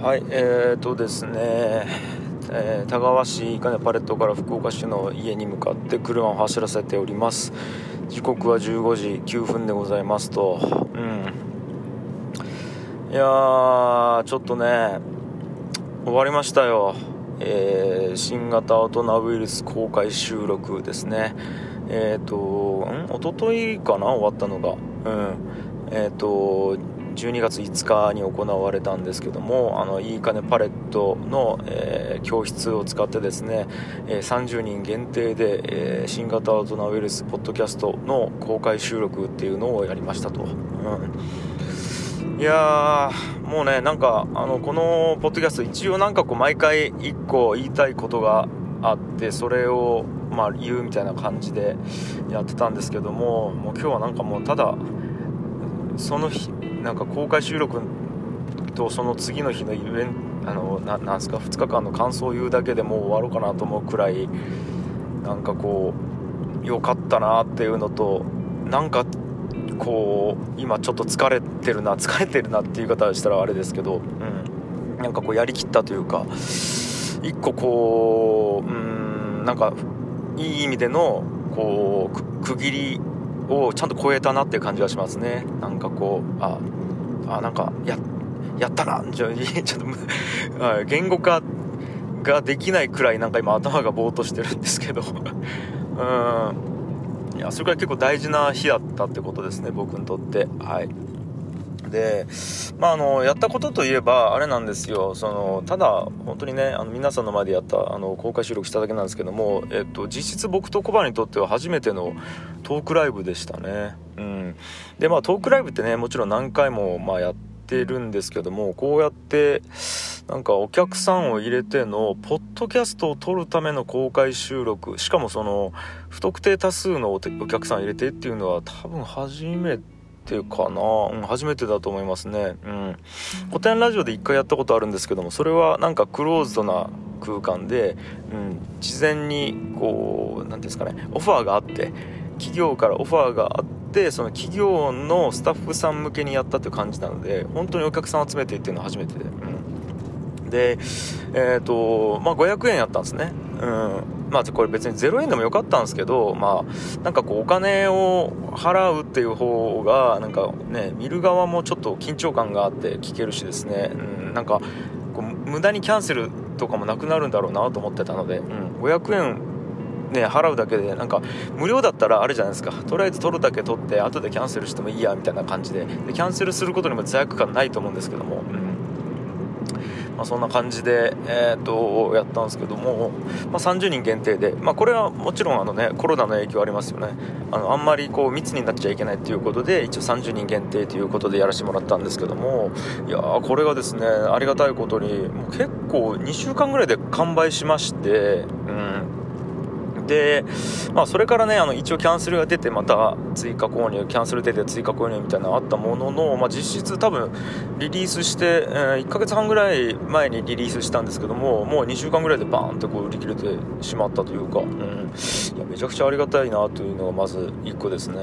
はいえーとですね、えー、田川市金パレットから福岡市の家に向かって車を走らせております。時刻は15時9分でございますと。うん。いやーちょっとね終わりましたよ。えー、新型大人ウイルス公開収録ですね。えっ、ー、とん？一昨日かな？終わったのが。うん。えっ、ー、と12月5日に行われたんですけどもあのいいかねパレットの、えー、教室を使ってですね、えー、30人限定で、えー、新型大人ウイルスポッドキャストの公開収録っていうのをやりましたと、うん、いやもうねなんかあのこのポッドキャスト一応なんかこう毎回1個言いたいことがあってそれをまあ言うみたいな感じでやってたんですけどももう今日はなんかもうただその日なんか公開収録とその次の日のイベントあのななんすか2日間の感想を言うだけでもう終わろうかなと思うくらいなんかこう良かったなっていうのとなんかこう今ちょっと疲れてるな疲れてるなっていう方したらあれですけど、うん、なんかこうやりきったというか一個こううんなんかいい意味でのこう区切りをちゃんと超えたなっていう感じがしますね。なんかこうああなんかややったなちょ ちょっと 言語化ができないくらいなんか今頭がぼーっとしてるんですけど。うん。いやそれから結構大事な日だったってことですね僕にとって。はい。で、まあ、あのやったことといえばあれなんですよ。そのただ本当にねあの皆さんの前でやったあの公開収録しただけなんですけども、えっと、実質僕とコバにとっては初めてのトークライブでしたね、うん、でまあトークライブってねもちろん何回もまあやってるんですけどもこうやってなんかお客さんを入れてのポッドキャストを撮るための公開収録しかもその不特定多数のお客さん入れてっていうのは多分初めててかな、うん、初めてだと思いますね。うん。古典ラジオで1回やったことあるんですけども、それはなんかクローズドな空間で、うん、事前にこう、何ですかね、オファーがあって、企業からオファーがあって、その企業のスタッフさん向けにやったっていう感じなので、本当にお客さん集めてっていうのは初めてで。うん、で、えっ、ー、と、まあ500円やったんですね。うん。まあこれ別に0円でもよかったんですけど、まあなんかこうお金を払うっていう方がなんかね、見る側もちょっと緊張感があって聞けるしですね、うん、なんかこう無駄にキャンセルとかもなくなるんだろうなと思ってたので、うん、500円ね、払うだけでなんか無料だったらあれじゃないですか。とりあえず取るだけ取って後でキャンセルしてもいいやみたいな感じで。でキャンセルすることにも罪悪感ないと思うんですけども、うん。まあ、そんな感じで、えーと、やったんですけども、まあ、30人限定で、まあ、これはもちろんあの、ね、コロナの影響ありますよね。あのあんまりこう密になっちゃいけないということで一応30人限定ということでやらせてもらったんですけどもいやこれがですねありがたいことにもう結構2週間ぐらいで完売しまして、うん。で、まあ、それからねあの一応キャンセルが出てまた追加購入キャンセル出て追加購入みたいなのあったものの、まあ、実質多分リリースして、えー、1ヶ月半ぐらい前にリリースしたんですけどももう2週間ぐらいでバーンとこう売り切れてしまったというか、うん、いやめちゃくちゃありがたいなというのがまず1個ですね、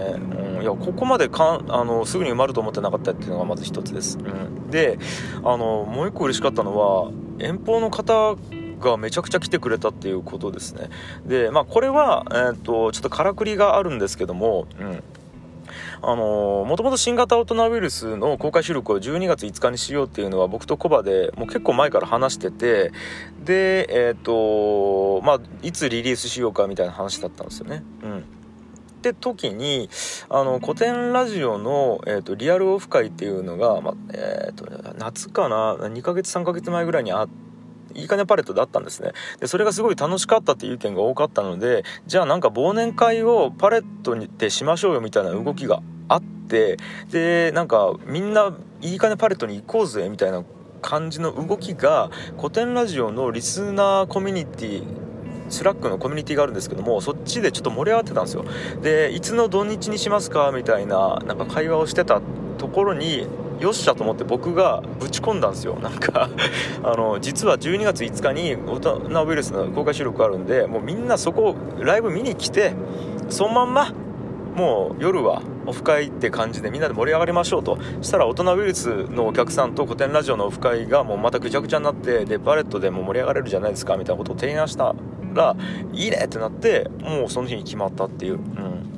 うん、いやここまでかんあのすぐに埋まると思ってなかったっていうのがまず1つです、うん、であのもう1個嬉しかったのは遠方の方がめちゃくちゃ来てくれたっていうことですね。でまあこれは、えーと、ちょっとからくりがあるんですけども、うん。あのもともと新型大人ウイルスの公開収録を12月5日にしようっていうのは僕とコバでもう結構前から話しててでえっ、ー、とまあいつリリースしようかみたいな話だったんですよね。うん。って時にあの古典ラジオの、えーと、リアルオフ会っていうのが、まあえーと夏かな？2ヶ月3ヶ月前ぐらいにあっていいかねパレットだったんですね。でそれがすごい楽しかったっていう意見が多かったのでじゃあなんか忘年会をパレットにてしましょうよみたいな動きがあってでなんかみんないいかねパレットに行こうぜみたいな感じの動きが古典ラジオのリスナーコミュニティスラックのコミュニティがあるんですけどもそっちでちょっと盛り上がってたんですよ。でいつの土日にしますか？みたいななんか会話をしてたところによっしゃと思って僕がぶち込んだんですよ。なんかあの実は12月5日に大人ウイルスの公開収録あるんでもうみんなそこライブ見に来てそのまんまもう夜はオフ会って感じでみんなで盛り上がりましょうと。したら大人ウイルスのお客さんとコテンラジオのオフ会がもうまたぐちゃぐちゃになってでバレットでも盛り上がれるじゃないですかみたいなことを提案したらいいねってなってもうその日に決まったっていう。うん。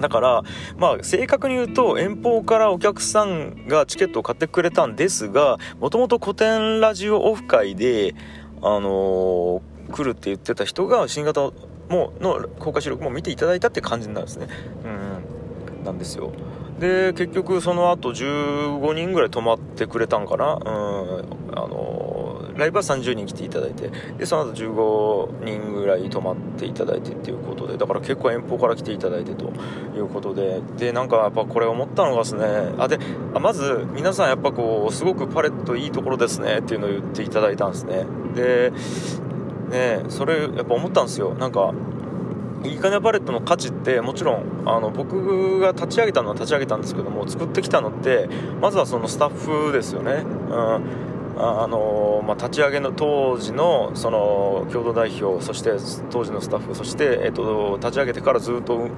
だから、まあ、正確に言うと、遠方からお客さんがチケットを買ってくれたんですが、もともと古典ラジオオフ会で、あのー、来るって言ってた人が新型もの公開収録も見ていただいたって感じなんですね。うん、なんですよ。で結局その後15人ぐらい泊まってくれたんかな、うん、あのライブは30人来ていただいてでその後15人ぐらい泊まっていただいてっていうことでだから結構遠方から来ていただいてということででなんかやっぱこれ思ったのがですねあであまず皆さんやっぱこうすごくパレットいいところですねっていうのを言っていただいたんですね。でねそれやっぱ思ったんですよ。なんかいいかねパレットの価値ってもちろんあの僕が立ち上げたのは立ち上げたんですけども作ってきたのってまずはそのスタッフですよね、うん。あのまあ、立ち上げの当時のその共同代表そして当時のスタッフそして、えっと、立ち上げてからずっと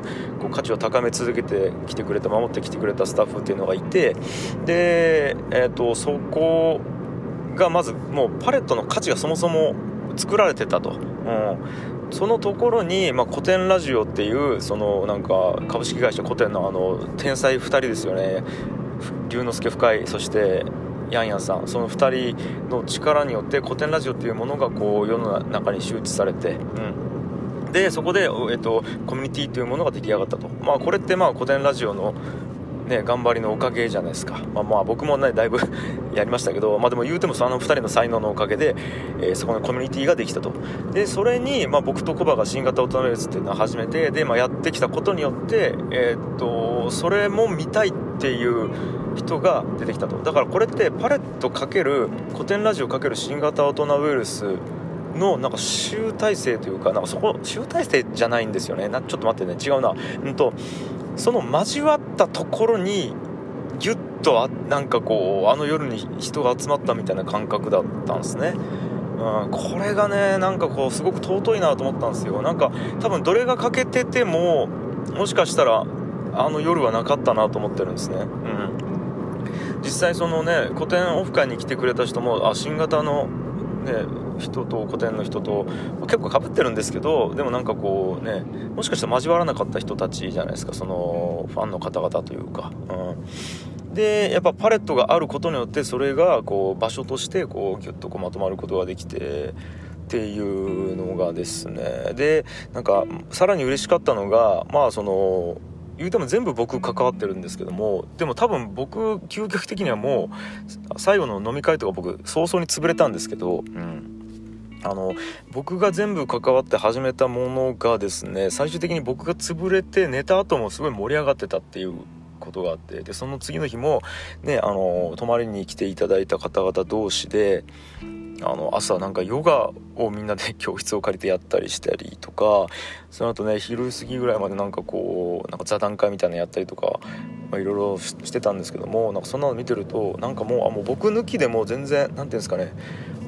こう価値を高め続けてきてくれた守ってきてくれたスタッフっていうのがいてで、えっと、そこがまずもうパレットの価値がそもそも作られてたと、うん、そのところに、まあ、古典ラジオっていうそのなんか株式会社古典のあの天才2人ですよね。龍之介深井そしてヤンヤンさんその2人の力によって古典ラジオっていうものがこう世の中に周知されて、うん、でそこで、えっと、コミュニティというものが出来上がったと、まあ、これってまあ古典ラジオのね、頑張りのおかげじゃないですか、まあ、まあ僕もねだいぶ やりましたけど、まあ、でも言うてもその2人の才能のおかげで、えー、そこのコミュニティができたと。でそれに、まあ、僕とコバが新型大人ウイルスっていうのを始めてで、まあ、やってきたことによって、えー、っとそれも見たいっていう人が出てきたと。だからこれってパレット×古典ラジオ×新型大人ウイルスのなんか集大成というかなんかそこ集大成じゃないんですよね。なちょっと待ってね違うな。うんとその交わったところにギュッとあなんかこうあの夜に人が集まったみたいな感覚だったんですね、うん、これがねなんかこうすごく尊いなと思ったんですよ。なんか多分どれが欠けててももしかしたらあの夜はなかったなと思ってるんですね。うん。実際そのね古典オフ会に来てくれた人もあ新型のね人と古典の人と結構かぶってるんですけどでもなんかこうねもしかしたら交わらなかった人たちじゃないですかそのファンの方々というか、うん、でやっぱパレットがあることによってそれがこう場所としてこうギュッとこうまとまることができてっていうのがですね。でなんかさらに嬉しかったのがまあその言うても全部僕関わってるんですけどもでも多分僕究極的にはもう最後の飲み会とか僕早々に潰れたんですけど、うん、あの僕が全部関わって始めたものがですね最終的に僕が潰れて寝た後もすごい盛り上がってたっていうことがあってでその次の日もねあの泊まりに来ていただいた方々同士であの朝なんかヨガをみんなで教室を借りてやったりしたりとかその後ね昼過ぎぐらいまでなんかこうなんか座談会みたいなのやったりとかいろいろしてたんですけどもなんかそんなの見てるとなんかもうあもう僕抜きでも全然何て言うんですかね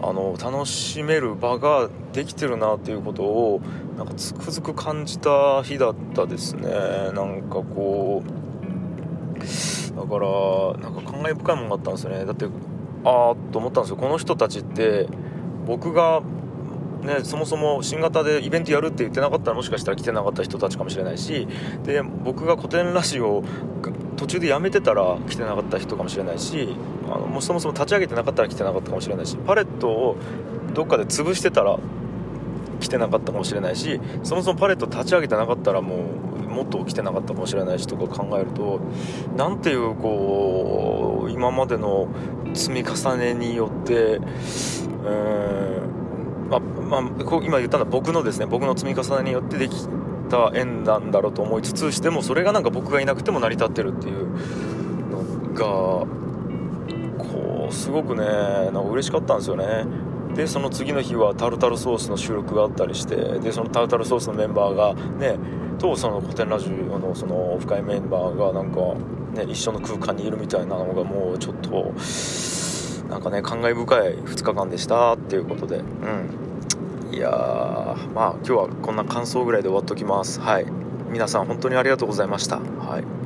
あの楽しめる場ができてるなっていうことをなんかつくづく感じた日だったですね。なんかこうだからなんか感慨深いものがあったんですよね。だってああと思ったんですよ。この人たちって僕がね、そもそも新型でイベントやるって言ってなかったらもしかしたら来てなかった人たちかもしれないしで僕が古典ラジオ途中でやめてたら来てなかった人かもしれないしあのもうそもそも立ち上げてなかったら来てなかったかもしれないしパレットをどっかで潰してたら来てなかったかもしれないしそもそもパレット立ち上げてなかったらもうもっと来てなかったかもしれないしとか考えると何ていうこう今までの積み重ねによって、えー、まあ、まあ、今言ったのは僕のですね僕の積み重ねによってできた縁なんだろうと思いつつしてもそれがなんか僕がいなくても成り立ってるっていうのがこうすごくねなんか嬉しかったんですよね。でその次の日はタルタルソースの収録があったりしてでそのタルタルソースのメンバーがねとその古典ラジオのそのオフ会メンバーがなんか、ね、一緒の空間にいるみたいなのがもうちょっとなんかね感慨深い2日間でしたっていうことで。うん。いやまあ今日はこんな感想ぐらいで終わっときます。はい。皆さん本当にありがとうございました。はい。